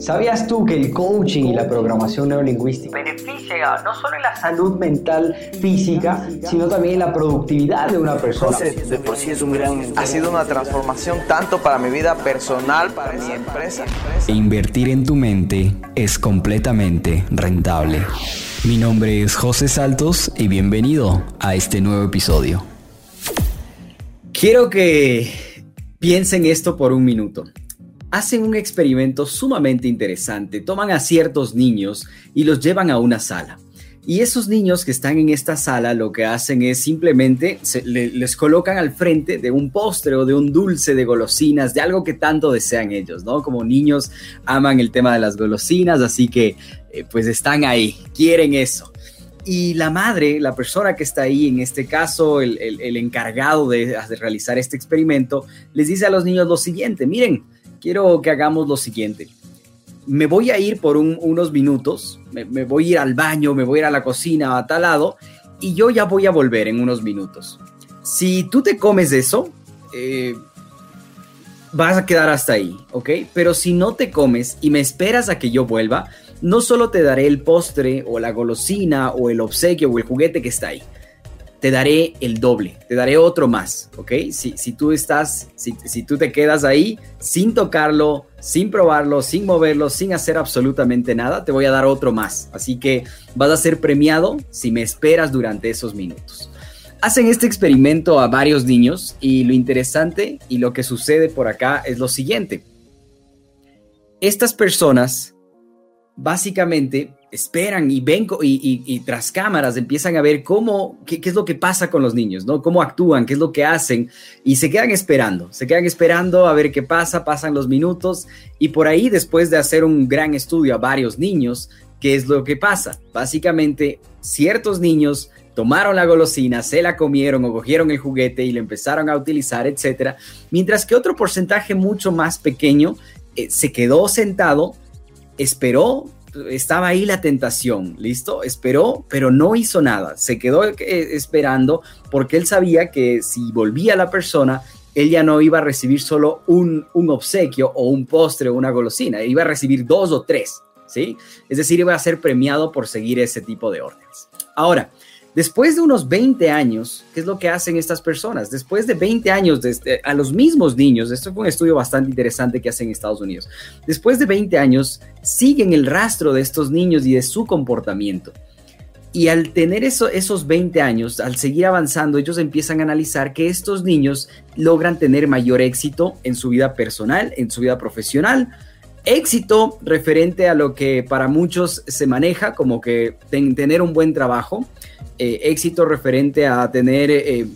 ¿Sabías tú que el coaching y la programación neurolingüística beneficia no solo en la salud mental física, sino también en la productividad de una persona? de por sí es un gran... Ha sido una transformación tanto para mi vida personal, para mi empresa. Invertir en tu mente es completamente rentable. Mi nombre es José Saltos y bienvenido a este nuevo episodio. Quiero que piensen esto por un minuto hacen un experimento sumamente interesante. Toman a ciertos niños y los llevan a una sala. Y esos niños que están en esta sala lo que hacen es simplemente les colocan al frente de un postre o de un dulce de golosinas, de algo que tanto desean ellos, ¿no? Como niños aman el tema de las golosinas, así que eh, pues están ahí, quieren eso. Y la madre, la persona que está ahí, en este caso el, encargado de, de realizar este experimento, les dice a los niños lo siguiente, miren, quiero que hagamos lo siguiente. Me voy a ir por unos minutos, me, voy a ir al baño, me voy a ir a la cocina, a tal lado, y yo ya voy a volver en unos minutos. Si tú te comes eso, eh, vas a quedar hasta ahí, ¿ok? Pero si no te comes y me esperas a que yo vuelva, no solo te daré el postre o la golosina o el obsequio o el juguete que está ahí, te daré el doble, te daré otro más, ¿ok? Si, si tú estás, si, si, tú te quedas ahí sin tocarlo, sin probarlo, sin moverlo, sin hacer absolutamente nada, te voy a dar otro más. Así que vas a ser premiado si me esperas durante esos minutos. Hacen este experimento a varios niños y lo interesante y lo que sucede por acá es lo siguiente. Estas personas básicamente esperan y ven y, tras cámaras empiezan a ver cómo, qué, es lo que pasa con los niños, ¿no? Cómo actúan, qué es lo que hacen y se quedan esperando, se quedan esperando a ver qué pasa, pasan los minutos y por ahí después de hacer un gran estudio a varios niños, ¿qué es lo que pasa? Básicamente, ciertos niños tomaron la golosina, se la comieron o cogieron el juguete y lo empezaron a utilizar, etcétera, mientras que otro porcentaje mucho más pequeño eh, se quedó sentado, esperó estaba ahí la tentación, ¿listo? Esperó, pero no hizo nada. Se quedó eh, esperando porque él sabía que si volvía la persona, él ya no iba a recibir solo un, un obsequio o un postre o una golosina, iba a recibir dos o tres, ¿sí? Es decir, iba a ser premiado por seguir ese tipo de órdenes. Ahora, Después de unos 20 años, ¿qué es lo que hacen estas personas? Después de 20 años este, a los mismos niños, esto fue un estudio bastante interesante que hacen en Estados Unidos, después de 20 años siguen el rastro de estos niños y de su comportamiento. Y al tener eso, esos 20 años, al seguir avanzando, ellos empiezan a analizar que estos niños logran tener mayor éxito en su vida personal, en su vida profesional, éxito referente a lo que para muchos se maneja como que tener un buen trabajo, eh, éxito referente a tener eh,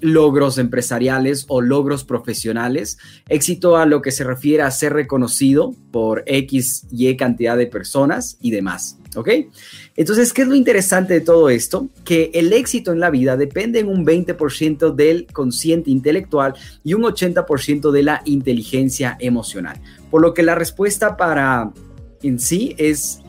logros empresariales o logros profesionales, éxito a lo que se refiere a ser reconocido por X, Y cantidad de personas y demás. ¿Ok? Entonces, ¿qué es lo interesante de todo esto? Que el éxito en la vida depende en un 20% del consciente intelectual y un 80% de la inteligencia emocional. Por lo que la respuesta para en sí es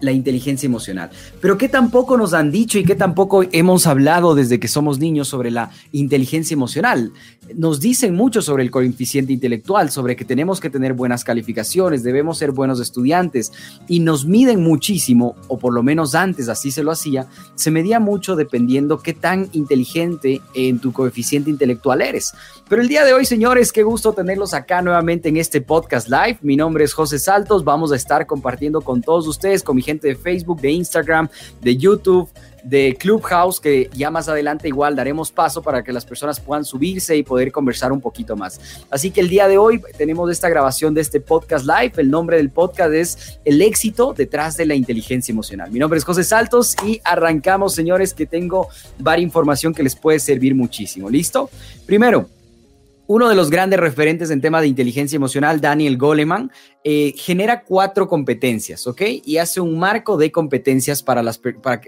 la inteligencia emocional. Pero ¿qué tampoco nos han dicho y qué tampoco hemos hablado desde que somos niños sobre la inteligencia emocional? Nos dicen mucho sobre el coeficiente intelectual, sobre que tenemos que tener buenas calificaciones, debemos ser buenos estudiantes y nos miden muchísimo, o por lo menos antes así se lo hacía, se medía mucho dependiendo qué tan inteligente en tu coeficiente intelectual eres. Pero el día de hoy, señores, qué gusto tenerlos acá nuevamente en este podcast live. Mi nombre es José Saltos, vamos a estar compartiendo con todos ustedes, con mi gente de Facebook, de Instagram, de YouTube, de Clubhouse, que ya más adelante igual daremos paso para que las personas puedan subirse y poder conversar un poquito más. Así que el día de hoy tenemos esta grabación de este podcast live. El nombre del podcast es El éxito detrás de la inteligencia emocional. Mi nombre es José Saltos y arrancamos, señores, que tengo varias información que les puede servir muchísimo. ¿Listo? Primero, uno de los grandes referentes en tema de inteligencia emocional, Daniel Goleman, eh, genera cuatro competencias, ¿ok? Y hace un marco de competencias para,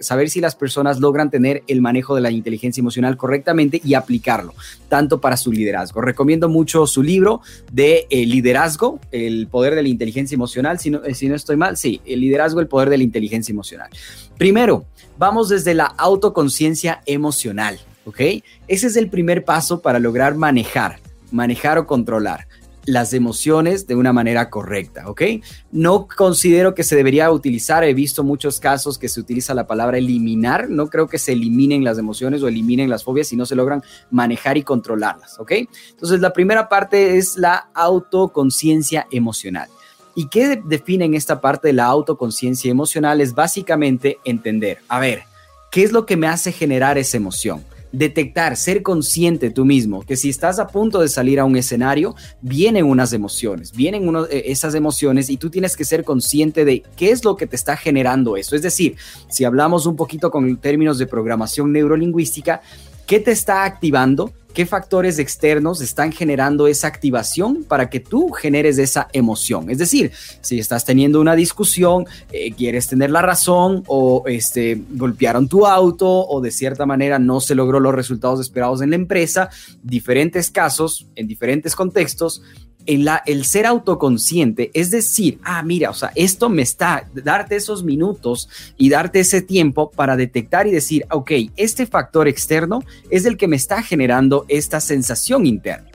saber si las personas logran tener el manejo de la inteligencia emocional correctamente y aplicarlo, tanto para su liderazgo. Recomiendo mucho su libro de eh, liderazgo, el poder de la inteligencia emocional, eh, si no estoy mal, sí, el liderazgo, el poder de la inteligencia emocional. Primero, vamos desde la autoconciencia emocional, ¿ok? Ese es el primer paso para lograr manejar manejar o controlar las emociones de una manera correcta, ¿ok? No considero que se debería utilizar, he visto muchos casos que se utiliza la palabra eliminar, no creo que se eliminen las emociones o eliminen las fobias si no se logran manejar y controlarlas, ¿ok? Entonces la primera parte es la autoconciencia emocional. ¿Y qué define en esta parte de la autoconciencia emocional? Es básicamente entender, a ver, ¿qué es lo que me hace generar esa emoción? Detectar, ser consciente tú mismo, que si estás a punto de salir a un escenario, vienen unas emociones, vienen eh, esas emociones y tú tienes que ser consciente de qué es lo que te está generando eso. Es decir, si hablamos un poquito con términos de programación neurolingüística, ¿qué te está activando? Qué factores externos están generando esa activación para que tú generes esa emoción. Es decir, si estás teniendo una discusión, eh, quieres tener la razón o este, golpearon tu auto o de cierta manera no se logró los resultados esperados en la empresa, diferentes casos, en diferentes contextos, el ser autoconsciente es decir, ah, mira, o sea, esto me está, darte esos minutos y darte ese tiempo para detectar y decir, ok, este factor externo es el que me está generando esta sensación interna.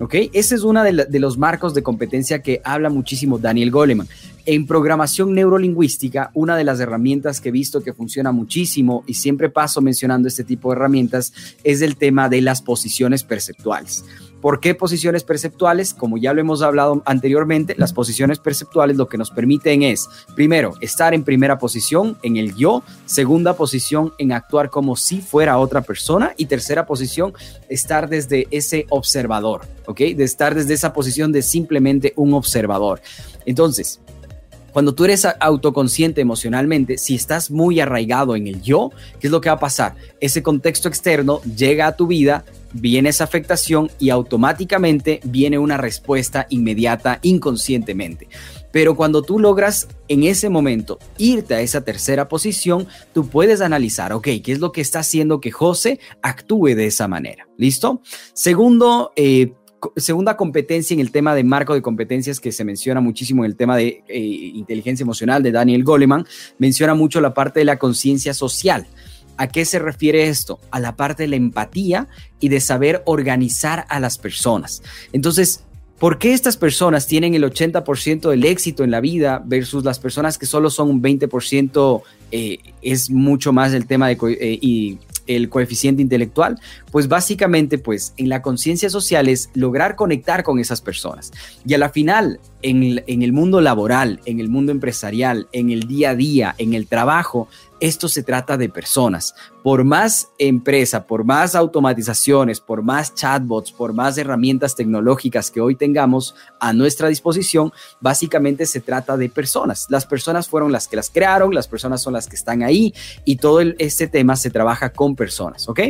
¿Ok? Ese es uno de, los marcos de competencia que habla muchísimo Daniel Goleman. En programación neurolingüística, una de las herramientas que he visto que funciona muchísimo y siempre paso mencionando este tipo de herramientas es el tema de las posiciones perceptuales. ¿Por qué posiciones perceptuales? Como ya lo hemos hablado anteriormente, las posiciones perceptuales lo que nos permiten es, primero, estar en primera posición en el yo, segunda posición en actuar como si fuera otra persona y tercera posición, estar desde ese observador, ¿ok? De estar desde esa posición de simplemente un observador. Entonces, cuando tú eres autoconsciente emocionalmente, si estás muy arraigado en el yo, ¿qué es lo que va a pasar? Ese contexto externo llega a tu vida, viene esa afectación y automáticamente viene una respuesta inmediata inconscientemente. Pero cuando tú logras en ese momento irte a esa tercera posición, tú puedes analizar, ok, ¿qué es lo que está haciendo que José actúe de esa manera? ¿Listo? Segundo, eh, segunda competencia en el tema de marco de competencias que se menciona muchísimo en el tema de eh, inteligencia emocional de Daniel Goleman, menciona mucho la parte de la conciencia social. ¿A qué se refiere esto? A la parte de la empatía y de saber organizar a las personas. Entonces, ¿por qué estas personas tienen el 80% del éxito en la vida versus las personas que solo son un 20%? Eh, es mucho más el tema de eh, y el coeficiente intelectual, pues básicamente pues en la conciencia social es lograr conectar con esas personas. Y a la final, en el mundo laboral, en el mundo empresarial, en el día a día, en el trabajo, esto se trata de personas. Por más empresa, por más automatizaciones, por más chatbots, por más herramientas tecnológicas que hoy tengamos a nuestra disposición, básicamente se trata de personas. Las personas fueron las que las crearon, las personas son las que están ahí y todo este tema se trabaja con personas, ¿ok?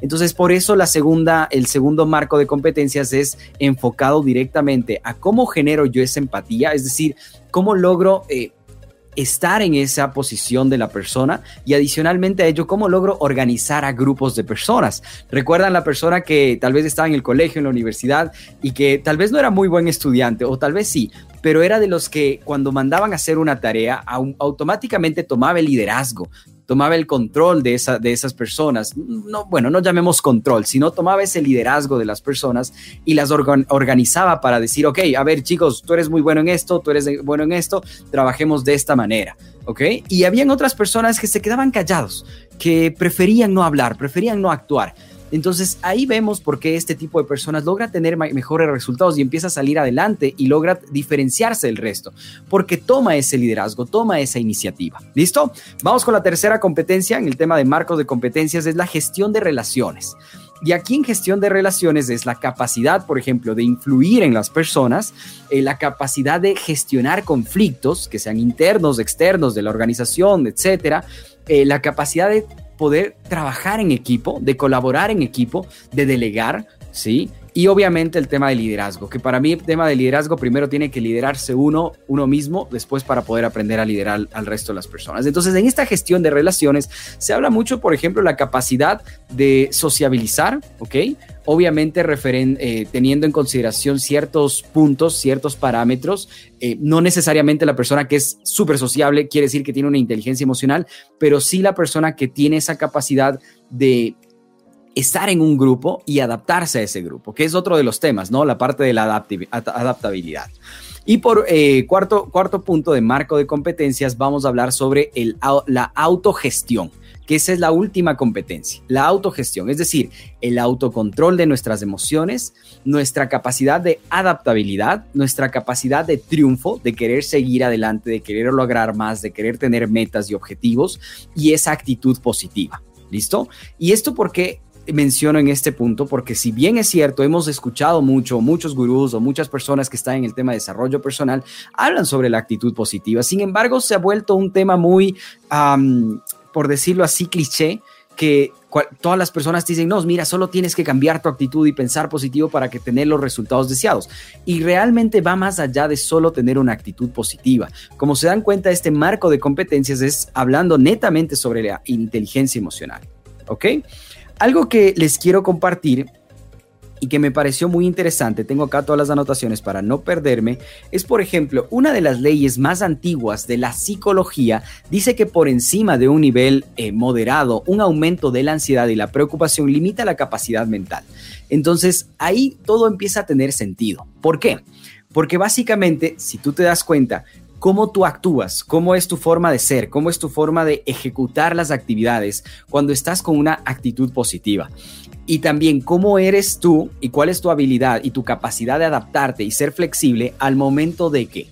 Entonces, por eso la segunda, el segundo marco de competencias es enfocado directamente a cómo genero yo esa empatía, es decir, cómo logro... Eh, estar en esa posición de la persona y adicionalmente a ello, cómo logro organizar a grupos de personas. Recuerdan la persona que tal vez estaba en el colegio, en la universidad y que tal vez no era muy buen estudiante o tal vez sí, pero era de los que cuando mandaban a hacer una tarea automáticamente tomaba el liderazgo, tomaba el control de, esa, de esas personas. No, bueno, no llamemos control, sino tomaba ese liderazgo de las personas y las organizaba para decir, ok, a ver chicos, tú eres muy bueno en esto, tú eres bueno en esto, trabajemos de esta manera. ¿ok? Y habían otras personas que se quedaban callados, que preferían no hablar, preferían no actuar. Entonces ahí vemos por qué este tipo de personas logra tener mejores resultados y empieza a salir adelante y logra diferenciarse del resto, porque toma ese liderazgo, toma esa iniciativa. ¿Listo? Vamos con la tercera competencia en el tema de marcos de competencias, es la gestión de relaciones. Y aquí en gestión de relaciones es la capacidad, por ejemplo, de influir en las personas, eh, la capacidad de gestionar conflictos, que sean internos, externos de la organización, etcétera, eh, la capacidad de poder trabajar en equipo, de colaborar en equipo, de delegar, ¿sí? Y obviamente el tema de liderazgo, que para mí el tema de liderazgo primero tiene que liderarse uno, uno mismo, después para poder aprender a liderar al, resto de las personas. Entonces, en esta gestión de relaciones se habla mucho, por ejemplo, la capacidad de sociabilizar, ¿ok? Obviamente eh, teniendo en consideración ciertos puntos, ciertos parámetros. Eh, no necesariamente la persona que es súper sociable quiere decir que tiene una inteligencia emocional, pero sí la persona que tiene esa capacidad de estar en un grupo y adaptarse a ese grupo, que es otro de los temas, ¿no? La parte de la adaptabilidad. Y por eh, cuarto, cuarto punto de marco de competencias, vamos a hablar sobre el, la autogestión que esa es la última competencia, la autogestión, es decir, el autocontrol de nuestras emociones, nuestra capacidad de adaptabilidad, nuestra capacidad de triunfo, de querer seguir adelante, de querer lograr más, de querer tener metas y objetivos y esa actitud positiva. ¿Listo? Y esto porque menciono en este punto porque si bien es cierto, hemos escuchado mucho, muchos gurús o muchas personas que están en el tema de desarrollo personal hablan sobre la actitud positiva. Sin embargo, se ha vuelto un tema muy, por decirlo así, cliché, que todas las personas dicen, no, mira, solo tienes que cambiar tu actitud y pensar positivo para que tener los resultados deseados. Y realmente va más allá de solo tener una actitud positiva. Como se dan cuenta, este marco de competencias es hablando netamente sobre la inteligencia emocional. ¿Ok? Algo que les quiero compartir y que me pareció muy interesante, tengo acá todas las anotaciones para no perderme, es por ejemplo, una de las leyes más antiguas de la psicología dice que por encima de un nivel eh, moderado, un aumento de la ansiedad y la preocupación limita la capacidad mental. Entonces ahí todo empieza a tener sentido. ¿Por qué? Porque básicamente, si tú te das cuenta, cómo tú actúas, cómo es tu forma de ser, cómo es tu forma de ejecutar las actividades cuando estás con una actitud positiva. Y también cómo eres tú y cuál es tu habilidad y tu capacidad de adaptarte y ser flexible al momento de que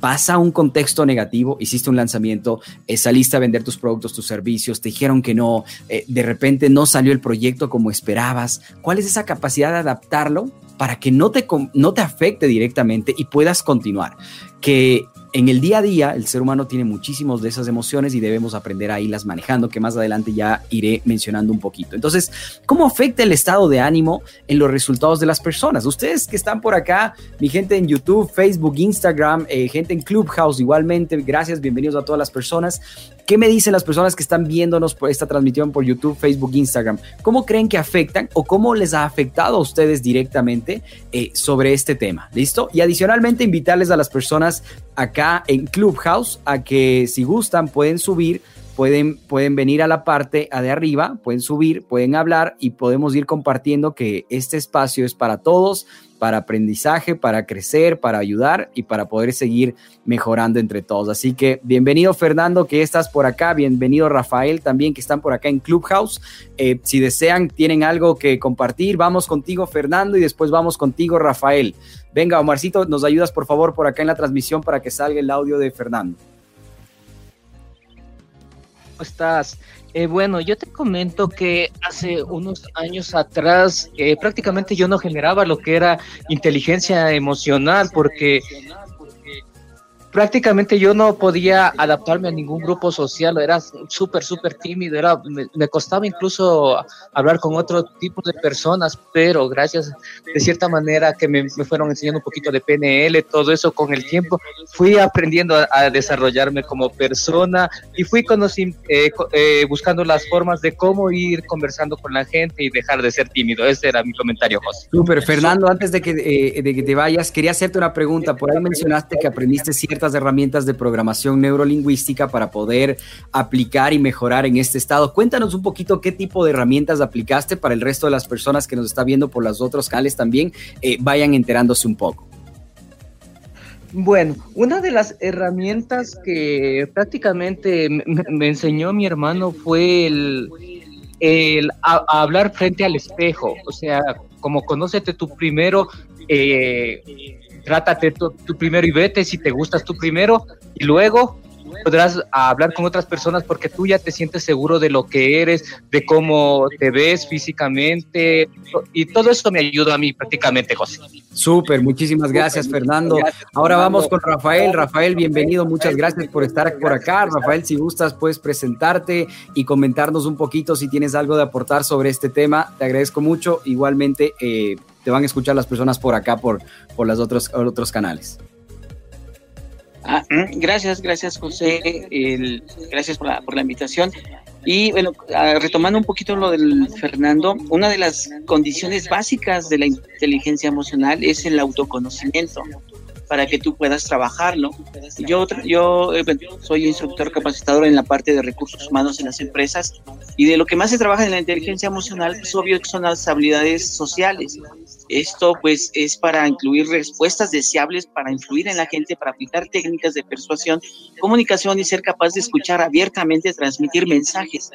pasa un contexto negativo, hiciste un lanzamiento, eh, saliste a vender tus productos, tus servicios, te dijeron que no, eh, de repente no salió el proyecto como esperabas. ¿Cuál es esa capacidad de adaptarlo para que no te, no te afecte directamente y puedas continuar? Que en el día a día el ser humano tiene muchísimas de esas emociones y debemos aprender a irlas manejando, que más adelante ya iré mencionando un poquito. Entonces, ¿cómo afecta el estado de ánimo en los resultados de las personas? Ustedes que están por acá, mi gente en YouTube, Facebook, Instagram, eh, gente en Clubhouse igualmente, gracias, bienvenidos a todas las personas. ¿Qué me dicen las personas que están viéndonos por esta transmisión por YouTube, Facebook, Instagram? ¿Cómo creen que afectan o cómo les ha afectado a ustedes directamente eh, sobre este tema? ¿Listo? Y adicionalmente invitarles a las personas acá en Clubhouse a que si gustan pueden subir pueden, pueden venir a la parte de arriba, pueden subir, pueden hablar y podemos ir compartiendo que este espacio es para todos, para aprendizaje, para crecer, para ayudar y para poder seguir mejorando entre todos. Así que bienvenido Fernando, que estás por acá, bienvenido Rafael también, que están por acá en Clubhouse. Eh, si desean, tienen algo que compartir, vamos contigo Fernando y después vamos contigo Rafael. Venga, Omarcito, nos ayudas por favor por acá en la transmisión para que salga el audio de Fernando estás? Eh, bueno, yo te comento que hace unos años atrás eh, prácticamente yo no generaba lo que era inteligencia emocional porque prácticamente yo no podía adaptarme a ningún grupo social, era súper, súper tímido, era, me, costaba incluso hablar con otro tipo de personas, pero gracias de cierta manera que me, fueron enseñando un poquito de PNL, todo eso con el tiempo, fui aprendiendo a, desarrollarme como persona y fui eh, eh, buscando las formas de cómo ir conversando con la gente y dejar de ser tímido. Ese era mi comentario, José. Súper, Fernando, antes de que, eh, de que te vayas, quería hacerte una pregunta. Por ahí mencionaste que aprendiste ciertas herramientas de programación neurolingüística para poder aplicar y mejorar en este estado. Cuéntanos un poquito qué tipo de herramientas aplicaste para el resto de las personas que nos está viendo por los otros canales también eh, vayan enterándose un poco. Bueno, una de las herramientas que prácticamente me, enseñó mi hermano fue el, el hablar frente al espejo, o sea, como conócete tú primero, eh, trátate tú, primero y vete si te gustas tú primero y luego podrás hablar con otras personas porque tú ya te sientes seguro de lo que eres, de cómo te ves físicamente y todo eso me ayuda a mí prácticamente, José. Súper, muchísimas gracias Fernando. Ahora vamos con Rafael. Rafael, bienvenido, muchas gracias por estar por acá. Rafael, si gustas, puedes presentarte y comentarnos un poquito si tienes algo de aportar sobre este tema. Te agradezco mucho. Igualmente, eh, te van a escuchar las personas por acá, por, por los otros, otros canales. Ah, gracias, gracias José, gracias por la, invitación. Y bueno, ah, retomando un poquito lo del Fernando, una de las condiciones básicas de la inteligencia emocional es el autoconocimiento. para que tú puedas trabajarlo. Yo, yo eh, soy instructor capacitador en la parte de recursos humanos en las empresas y de lo que más se trabaja en la inteligencia emocional, pues obvio son las habilidades sociales. Esto pues es para incluir respuestas deseables, para influir en la gente, para aplicar técnicas de persuasión, comunicación y ser capaz de escuchar abiertamente, transmitir mensajes.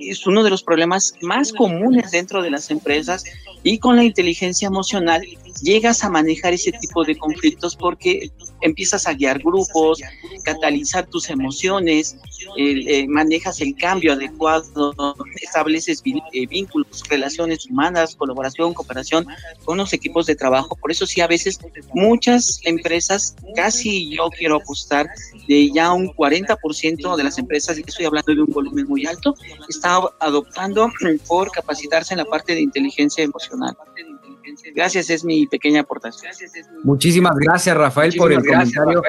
Es uno de los problemas más comunes dentro de las empresas y con la inteligencia emocional llegas a manejar ese tipo de conflictos porque empiezas a guiar grupos, catalizar tus emociones, eh, manejas el cambio adecuado, estableces eh, vínculos, relaciones humanas, colaboración, cooperación con los equipos de trabajo. Por eso sí, a veces muchas empresas, casi yo quiero apostar de ya un 40% de las empresas, y estoy hablando de un volumen muy alto, está adoptando por capacitarse en la parte de inteligencia emocional. Gracias, es mi pequeña aportación. Muchísimas gracias, Rafael, por, el comentario.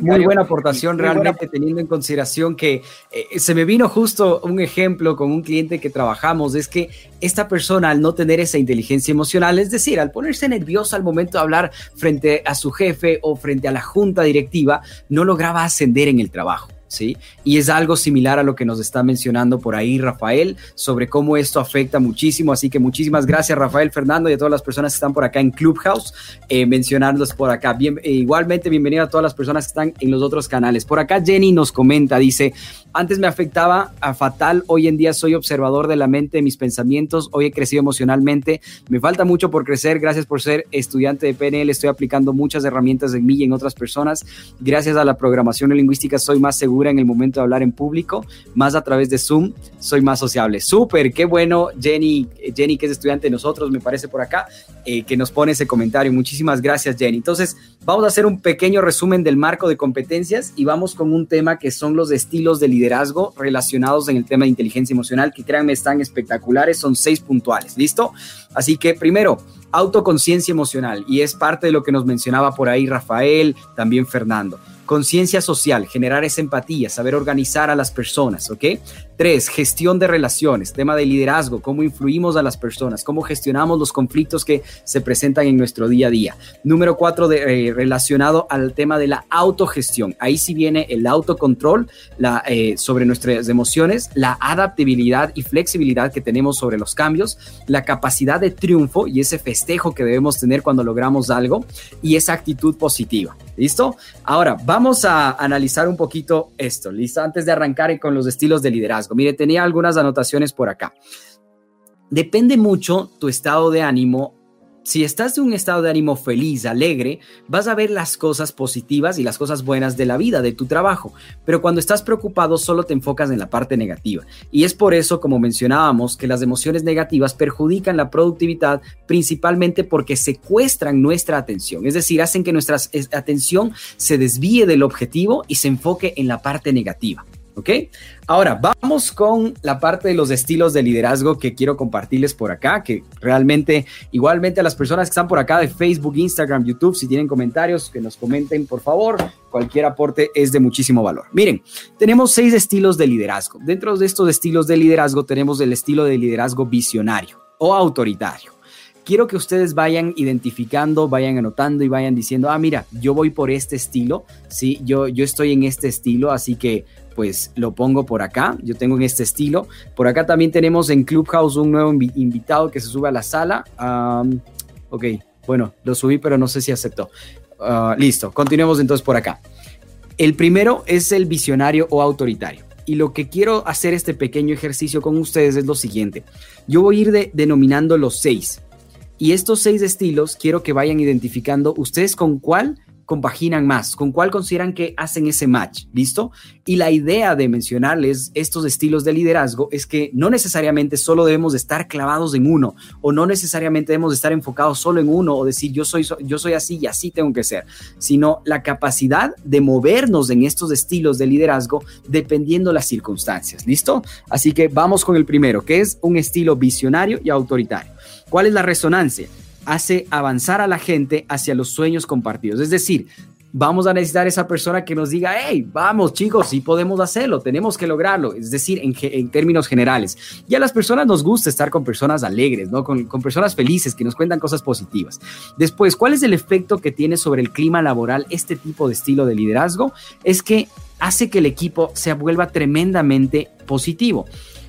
Muy buena aportación, realmente, teniendo en consideración que eh, se me vino justo un ejemplo con un cliente que trabajamos, es que esta persona, al no tener esa inteligencia emocional, es decir, al ponerse nerviosa al momento de hablar frente a su jefe o frente a la junta directiva, no lograba ascender en el trabajo. ¿Sí? Y es algo similar a lo que nos está mencionando por ahí Rafael sobre cómo esto afecta muchísimo. Así que muchísimas gracias Rafael, Fernando y a todas las personas que están por acá en Clubhouse, eh, mencionarlos por acá. Eh, igualmente, bienvenido a todas las personas que están en los otros canales. Por acá Jenny nos comenta, dice, antes me afectaba a fatal, hoy en día soy observador de la mente, de mis pensamientos, hoy he crecido emocionalmente, me falta mucho por crecer, gracias por ser estudiante de PNL, estoy aplicando muchas herramientas en mí y en otras personas, gracias a la programación lingüística soy más seguro en el momento de hablar en público, más a través de Zoom, soy más sociable. Súper, qué bueno, Jenny, Jenny que es estudiante de nosotros, me parece por acá, eh, que nos pone ese comentario. Muchísimas gracias, Jenny. Entonces, vamos a hacer un pequeño resumen del marco de competencias y vamos con un tema que son los estilos de liderazgo relacionados en el tema de inteligencia emocional, que créanme, están espectaculares, son seis puntuales, ¿listo? Así que primero, autoconciencia emocional, y es parte de lo que nos mencionaba por ahí Rafael, también Fernando. Conciencia social, generar esa empatía, saber organizar a las personas, ¿ok? Tres, gestión de relaciones, tema de liderazgo, cómo influimos a las personas, cómo gestionamos los conflictos que se presentan en nuestro día a día. Número cuatro, de, eh, relacionado al tema de la autogestión. Ahí sí viene el autocontrol eh, sobre nuestras emociones, la adaptabilidad y flexibilidad que tenemos sobre los cambios, la capacidad de triunfo y ese festejo que debemos tener cuando logramos algo y esa actitud positiva. ¿Listo? Ahora, vamos a analizar un poquito esto, ¿listo? Antes de arrancar con los estilos de liderazgo. Mire, tenía algunas anotaciones por acá. Depende mucho tu estado de ánimo si estás en un estado de ánimo feliz, alegre, vas a ver las cosas positivas y las cosas buenas de la vida, de tu trabajo. Pero cuando estás preocupado, solo te enfocas en la parte negativa. Y es por eso, como mencionábamos, que las emociones negativas perjudican la productividad principalmente porque secuestran nuestra atención. Es decir, hacen que nuestra atención se desvíe del objetivo y se enfoque en la parte negativa. ¿Ok? Ahora, vamos con la parte de los estilos de liderazgo que quiero compartirles por acá, que realmente, igualmente a las personas que están por acá de Facebook, Instagram, YouTube, si tienen comentarios, que nos comenten, por favor. Cualquier aporte es de muchísimo valor. Miren, tenemos seis estilos de liderazgo. Dentro de estos estilos de liderazgo tenemos el estilo de liderazgo visionario o autoritario quiero que ustedes vayan identificando, vayan anotando y vayan diciendo, ah, mira, yo voy por este estilo, sí, yo, yo estoy en este estilo, así que pues lo pongo por acá. Yo tengo en este estilo. Por acá también tenemos en Clubhouse un nuevo invitado que se sube a la sala. ok, bueno, lo subí, pero no sé si aceptó. Ah, listo, continuemos entonces por acá. El primero es el visionario o autoritario. Y lo que quiero hacer este pequeño ejercicio con ustedes es lo siguiente. Yo voy a ir denominando los seis. Y estos seis estilos quiero que vayan identificando ustedes con cuál compaginan más, con cuál consideran que hacen ese match, ¿listo? Y la idea de mencionarles estos estilos de liderazgo es que no necesariamente solo debemos de estar clavados en uno o no necesariamente debemos de estar enfocados solo en uno o decir yo soy, yo soy así y así tengo que ser, sino la capacidad de movernos en estos estilos de liderazgo dependiendo las circunstancias, ¿listo? Así que vamos con el primero, que es un estilo visionario y autoritario. ¿Cuál es la resonancia? Hace avanzar a la gente hacia los sueños compartidos. Es decir, vamos a necesitar esa persona que nos diga, hey, vamos chicos, sí podemos hacerlo, tenemos que lograrlo, es decir, en, términos generales. Y a las personas nos gusta estar con personas alegres, ¿no? Con, con personas felices que nos cuentan cosas positivas. Después, ¿cuál es el efecto que tiene sobre el clima laboral este tipo de estilo de liderazgo? Es que hace que el equipo se vuelva tremendamente positivo.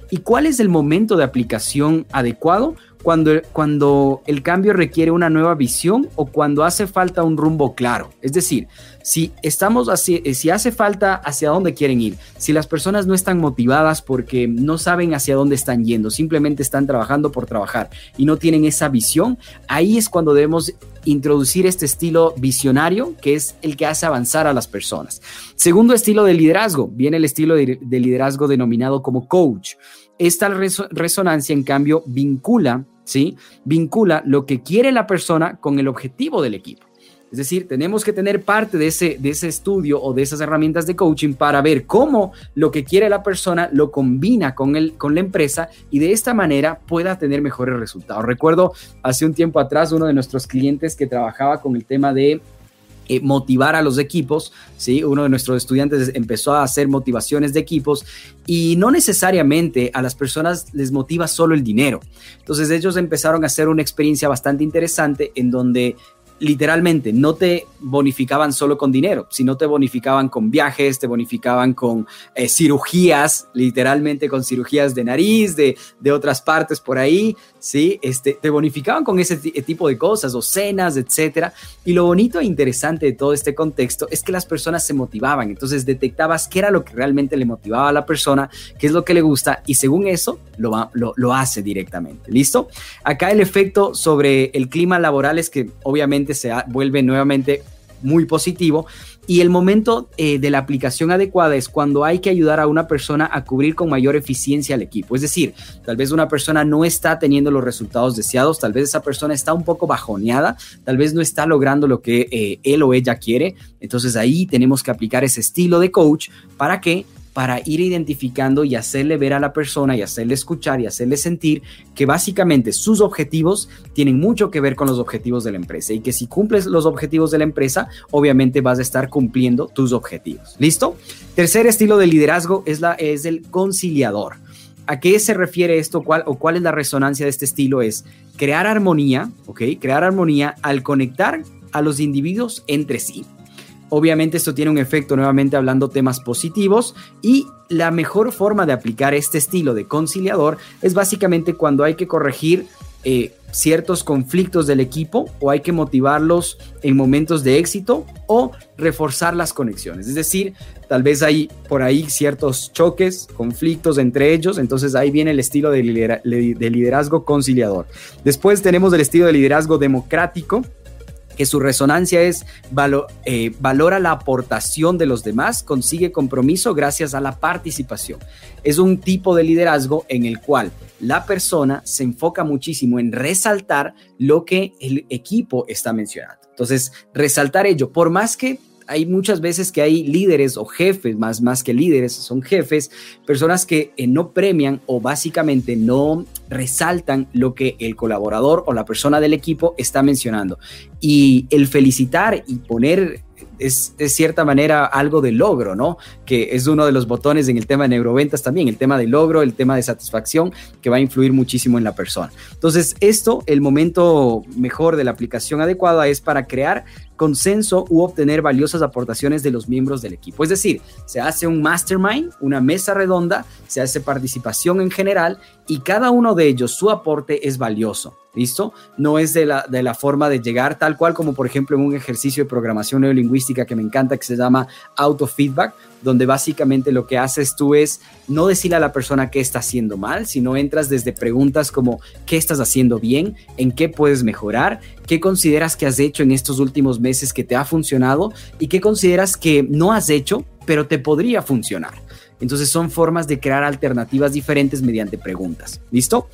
¿Y cuál es el momento de aplicación adecuado? Cuando, cuando el cambio requiere una nueva visión o cuando hace falta un rumbo claro. Es decir, si estamos así, si hace falta hacia dónde quieren ir, si las personas no están motivadas porque no saben hacia dónde están yendo, simplemente están trabajando por trabajar y no tienen esa visión, ahí es cuando debemos introducir este estilo visionario que es el que hace avanzar a las personas. Segundo estilo de liderazgo, viene el estilo de, de liderazgo denominado como coach. Esta resonancia, en cambio, vincula, ¿sí? Vincula lo que quiere la persona con el objetivo del equipo. Es decir, tenemos que tener parte de ese, de ese estudio o de esas herramientas de coaching para ver cómo lo que quiere la persona lo combina con, el, con la empresa y de esta manera pueda tener mejores resultados. Recuerdo hace un tiempo atrás uno de nuestros clientes que trabajaba con el tema de eh, motivar a los equipos, ¿sí? Uno de nuestros estudiantes empezó a hacer motivaciones de equipos y no necesariamente a las personas les motiva solo el dinero. Entonces ellos empezaron a hacer una experiencia bastante interesante en donde literalmente no te bonificaban solo con dinero, sino te bonificaban con viajes, te bonificaban con eh, cirugías, literalmente con cirugías de nariz, de, de, otras partes por ahí, ¿sí? Este, te bonificaban con ese tipo de cosas, o cenas, etcétera. Y lo bonito e interesante de todo este contexto es que las personas se motivaban, entonces detectabas qué era lo que realmente le motivaba a la persona, qué es lo que le gusta, y según eso lo, lo, lo hace directamente. ¿Listo? Acá el efecto sobre el clima laboral es que obviamente se vuelve nuevamente muy positivo. Y el momento eh, de la aplicación adecuada es cuando hay que ayudar a una persona a cubrir con mayor eficiencia al equipo. Es decir, tal vez una persona no está teniendo los resultados deseados, tal vez esa persona está un poco bajoneada, tal vez no está logrando lo que eh, él o ella quiere. Entonces ahí tenemos que aplicar ese estilo de coach para que para ir identificando y hacerle ver a la persona y hacerle escuchar y hacerle sentir que básicamente sus objetivos tienen mucho que ver con los objetivos de la empresa y que si cumples los objetivos de la empresa, obviamente vas a estar cumpliendo tus objetivos. ¿Listo? Tercer estilo de liderazgo es, la, es el conciliador. ¿A qué se refiere esto cuál, o cuál es la resonancia de este estilo? Es crear armonía, ¿ok? Crear armonía al conectar a los individuos entre sí. Obviamente esto tiene un efecto nuevamente hablando temas positivos y la mejor forma de aplicar este estilo de conciliador es básicamente cuando hay que corregir eh, ciertos conflictos del equipo o hay que motivarlos en momentos de éxito o reforzar las conexiones. Es decir, tal vez hay por ahí ciertos choques, conflictos entre ellos, entonces ahí viene el estilo de, de liderazgo conciliador. Después tenemos el estilo de liderazgo democrático, que su resonancia es eh, valora la aportación de los demás, consigue compromiso gracias a la participación. Es un tipo de liderazgo en el cual la persona se enfoca muchísimo en resaltar lo que el equipo está mencionando. Entonces, resaltar ello, por más que hay muchas veces que hay líderes o jefes, más, más que líderes, son jefes, personas que eh, no premian o básicamente no resaltan lo que el colaborador o la persona del equipo está mencionando. Y el felicitar y poner es de cierta manera algo de logro, ¿no? Que es uno de los botones en el tema de neuroventas también, el tema de logro, el tema de satisfacción, que va a influir muchísimo en la persona. Entonces, esto, el momento mejor de la aplicación adecuada es para crear consenso u obtener valiosas aportaciones de los miembros del equipo. Es decir, se hace un mastermind, una mesa redonda, se hace participación en general y cada uno de ellos, su aporte es valioso. ¿Listo? No es de la, de la forma de llegar tal cual como por ejemplo en un ejercicio de programación neurolingüística que me encanta que se llama autofeedback, donde básicamente lo que haces tú es no decirle a la persona qué está haciendo mal, sino entras desde preguntas como qué estás haciendo bien, en qué puedes mejorar, qué consideras que has hecho en estos últimos meses que te ha funcionado y qué consideras que no has hecho, pero te podría funcionar. Entonces son formas de crear alternativas diferentes mediante preguntas. ¿Listo?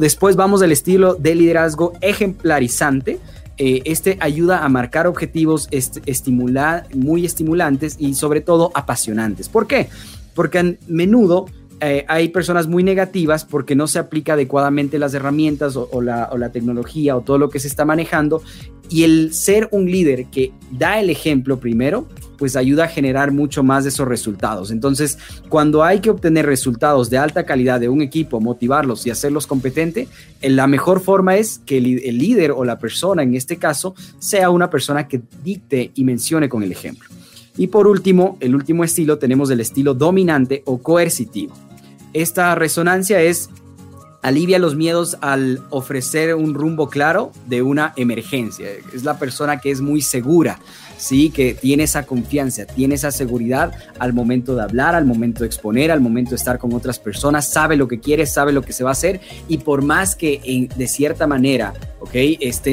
después vamos al estilo de liderazgo ejemplarizante. Eh, este ayuda a marcar objetivos estimular, muy estimulantes y sobre todo apasionantes. ¿Por qué? Porque a menudo eh, hay personas muy negativas porque no se aplica adecuadamente las herramientas o, o la tecnología o todo lo que se está manejando. Y el ser un líder que da el ejemplo primero, pues ayuda a generar mucho más de esos resultados. Entonces, cuando hay que obtener resultados de alta calidad de un equipo, motivarlos y hacerlos competente, eh, la mejor forma es que el, líder o la persona, en este caso, sea una persona que dicte y mencione con el ejemplo. Y por último, el último estilo tenemos el estilo dominante o coercitivo. Esta resonancia es alivia los miedos al ofrecer un rumbo claro de una emergencia. Es la persona que es muy segura, ¿sí? Que tiene esa confianza, tiene esa seguridad al momento de hablar, al momento de exponer, al momento de estar con otras personas, sabe lo que quiere, sabe lo que se va a hacer y por más que de cierta manera, ¿ok?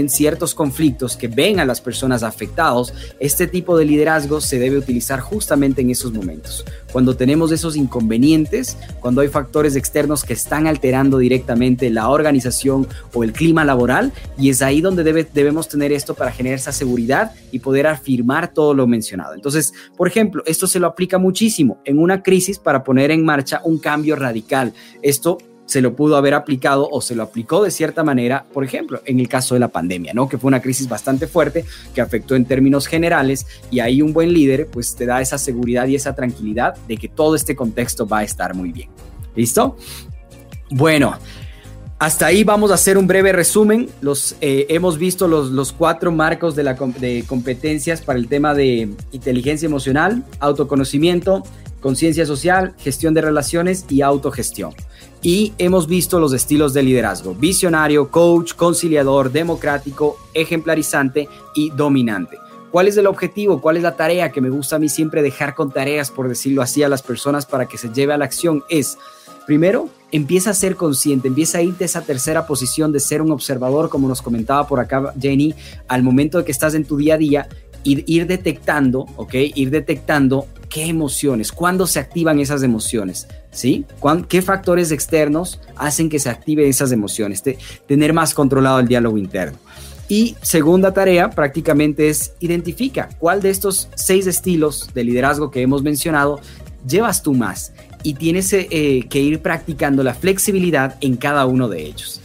Ciertos conflictos que ven a las personas afectados, este tipo de liderazgo se debe utilizar justamente en esos momentos. Cuando tenemos esos inconvenientes, cuando hay factores externos que están alterando directamente la organización o el clima laboral, y es ahí donde debe, debemos tener esto para generar esa seguridad y poder afirmar todo lo mencionado. Entonces, por ejemplo, esto se lo aplica muchísimo en una crisis para poner en marcha un cambio radical. Esto se lo pudo haber aplicado o se lo aplicó de cierta manera, por ejemplo, en el caso de la pandemia, ¿no? Que fue una crisis bastante fuerte que afectó en términos generales y ahí un buen líder pues te da esa seguridad y esa tranquilidad de que todo este contexto va a estar muy bien. ¿Listo? Bueno, hasta ahí vamos a hacer un breve resumen. Los, eh, hemos visto los, los, cuatro marcos de, competencias para el tema de inteligencia emocional, autoconocimiento, conciencia social, gestión de relaciones y autogestión. Y hemos visto los estilos de liderazgo, visionario, coach, conciliador, democrático, ejemplarizante y dominante. ¿Cuál es el objetivo? ¿Cuál es la tarea que me gusta a mí siempre dejar con tareas, por decirlo así, a las personas para que se lleve a la acción? Es, primero, empieza a ser consciente, empieza a irte a esa tercera posición de ser un observador, como nos comentaba por acá Jenny, al momento de que estás en tu día a día, ir, ir detectando, ¿ok? Ir detectando qué emociones, cuándo se activan esas emociones, ¿sí? ¿Qué factores externos hacen que se activen esas emociones? tener más controlado el diálogo interno. Y segunda tarea prácticamente es identifica cuál de estos seis estilos de liderazgo que hemos mencionado llevas tú más y tienes eh, que ir practicando la flexibilidad en cada uno de ellos.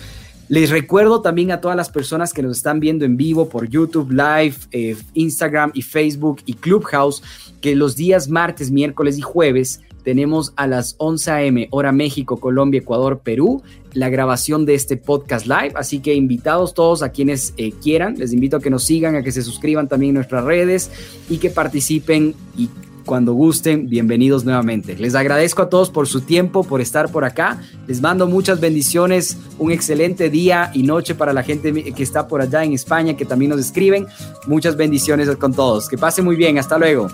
Les recuerdo también a todas las personas que nos están viendo en vivo por YouTube Live, eh, Instagram y Facebook y Clubhouse que los días martes, miércoles y jueves tenemos a las 11 a.m. hora México, Colombia, Ecuador, Perú, la grabación de este podcast live. Así que invitados todos a quienes eh, quieran, les invito a que nos sigan, a que se suscriban también nuestras redes y que participen y cuando gusten, bienvenidos nuevamente. Les agradezco a todos por su tiempo, por estar por acá. Les mando muchas bendiciones, un excelente día y noche para la gente que está por allá en España, que también nos escriben. Muchas bendiciones con todos. Que pase muy bien. Hasta luego.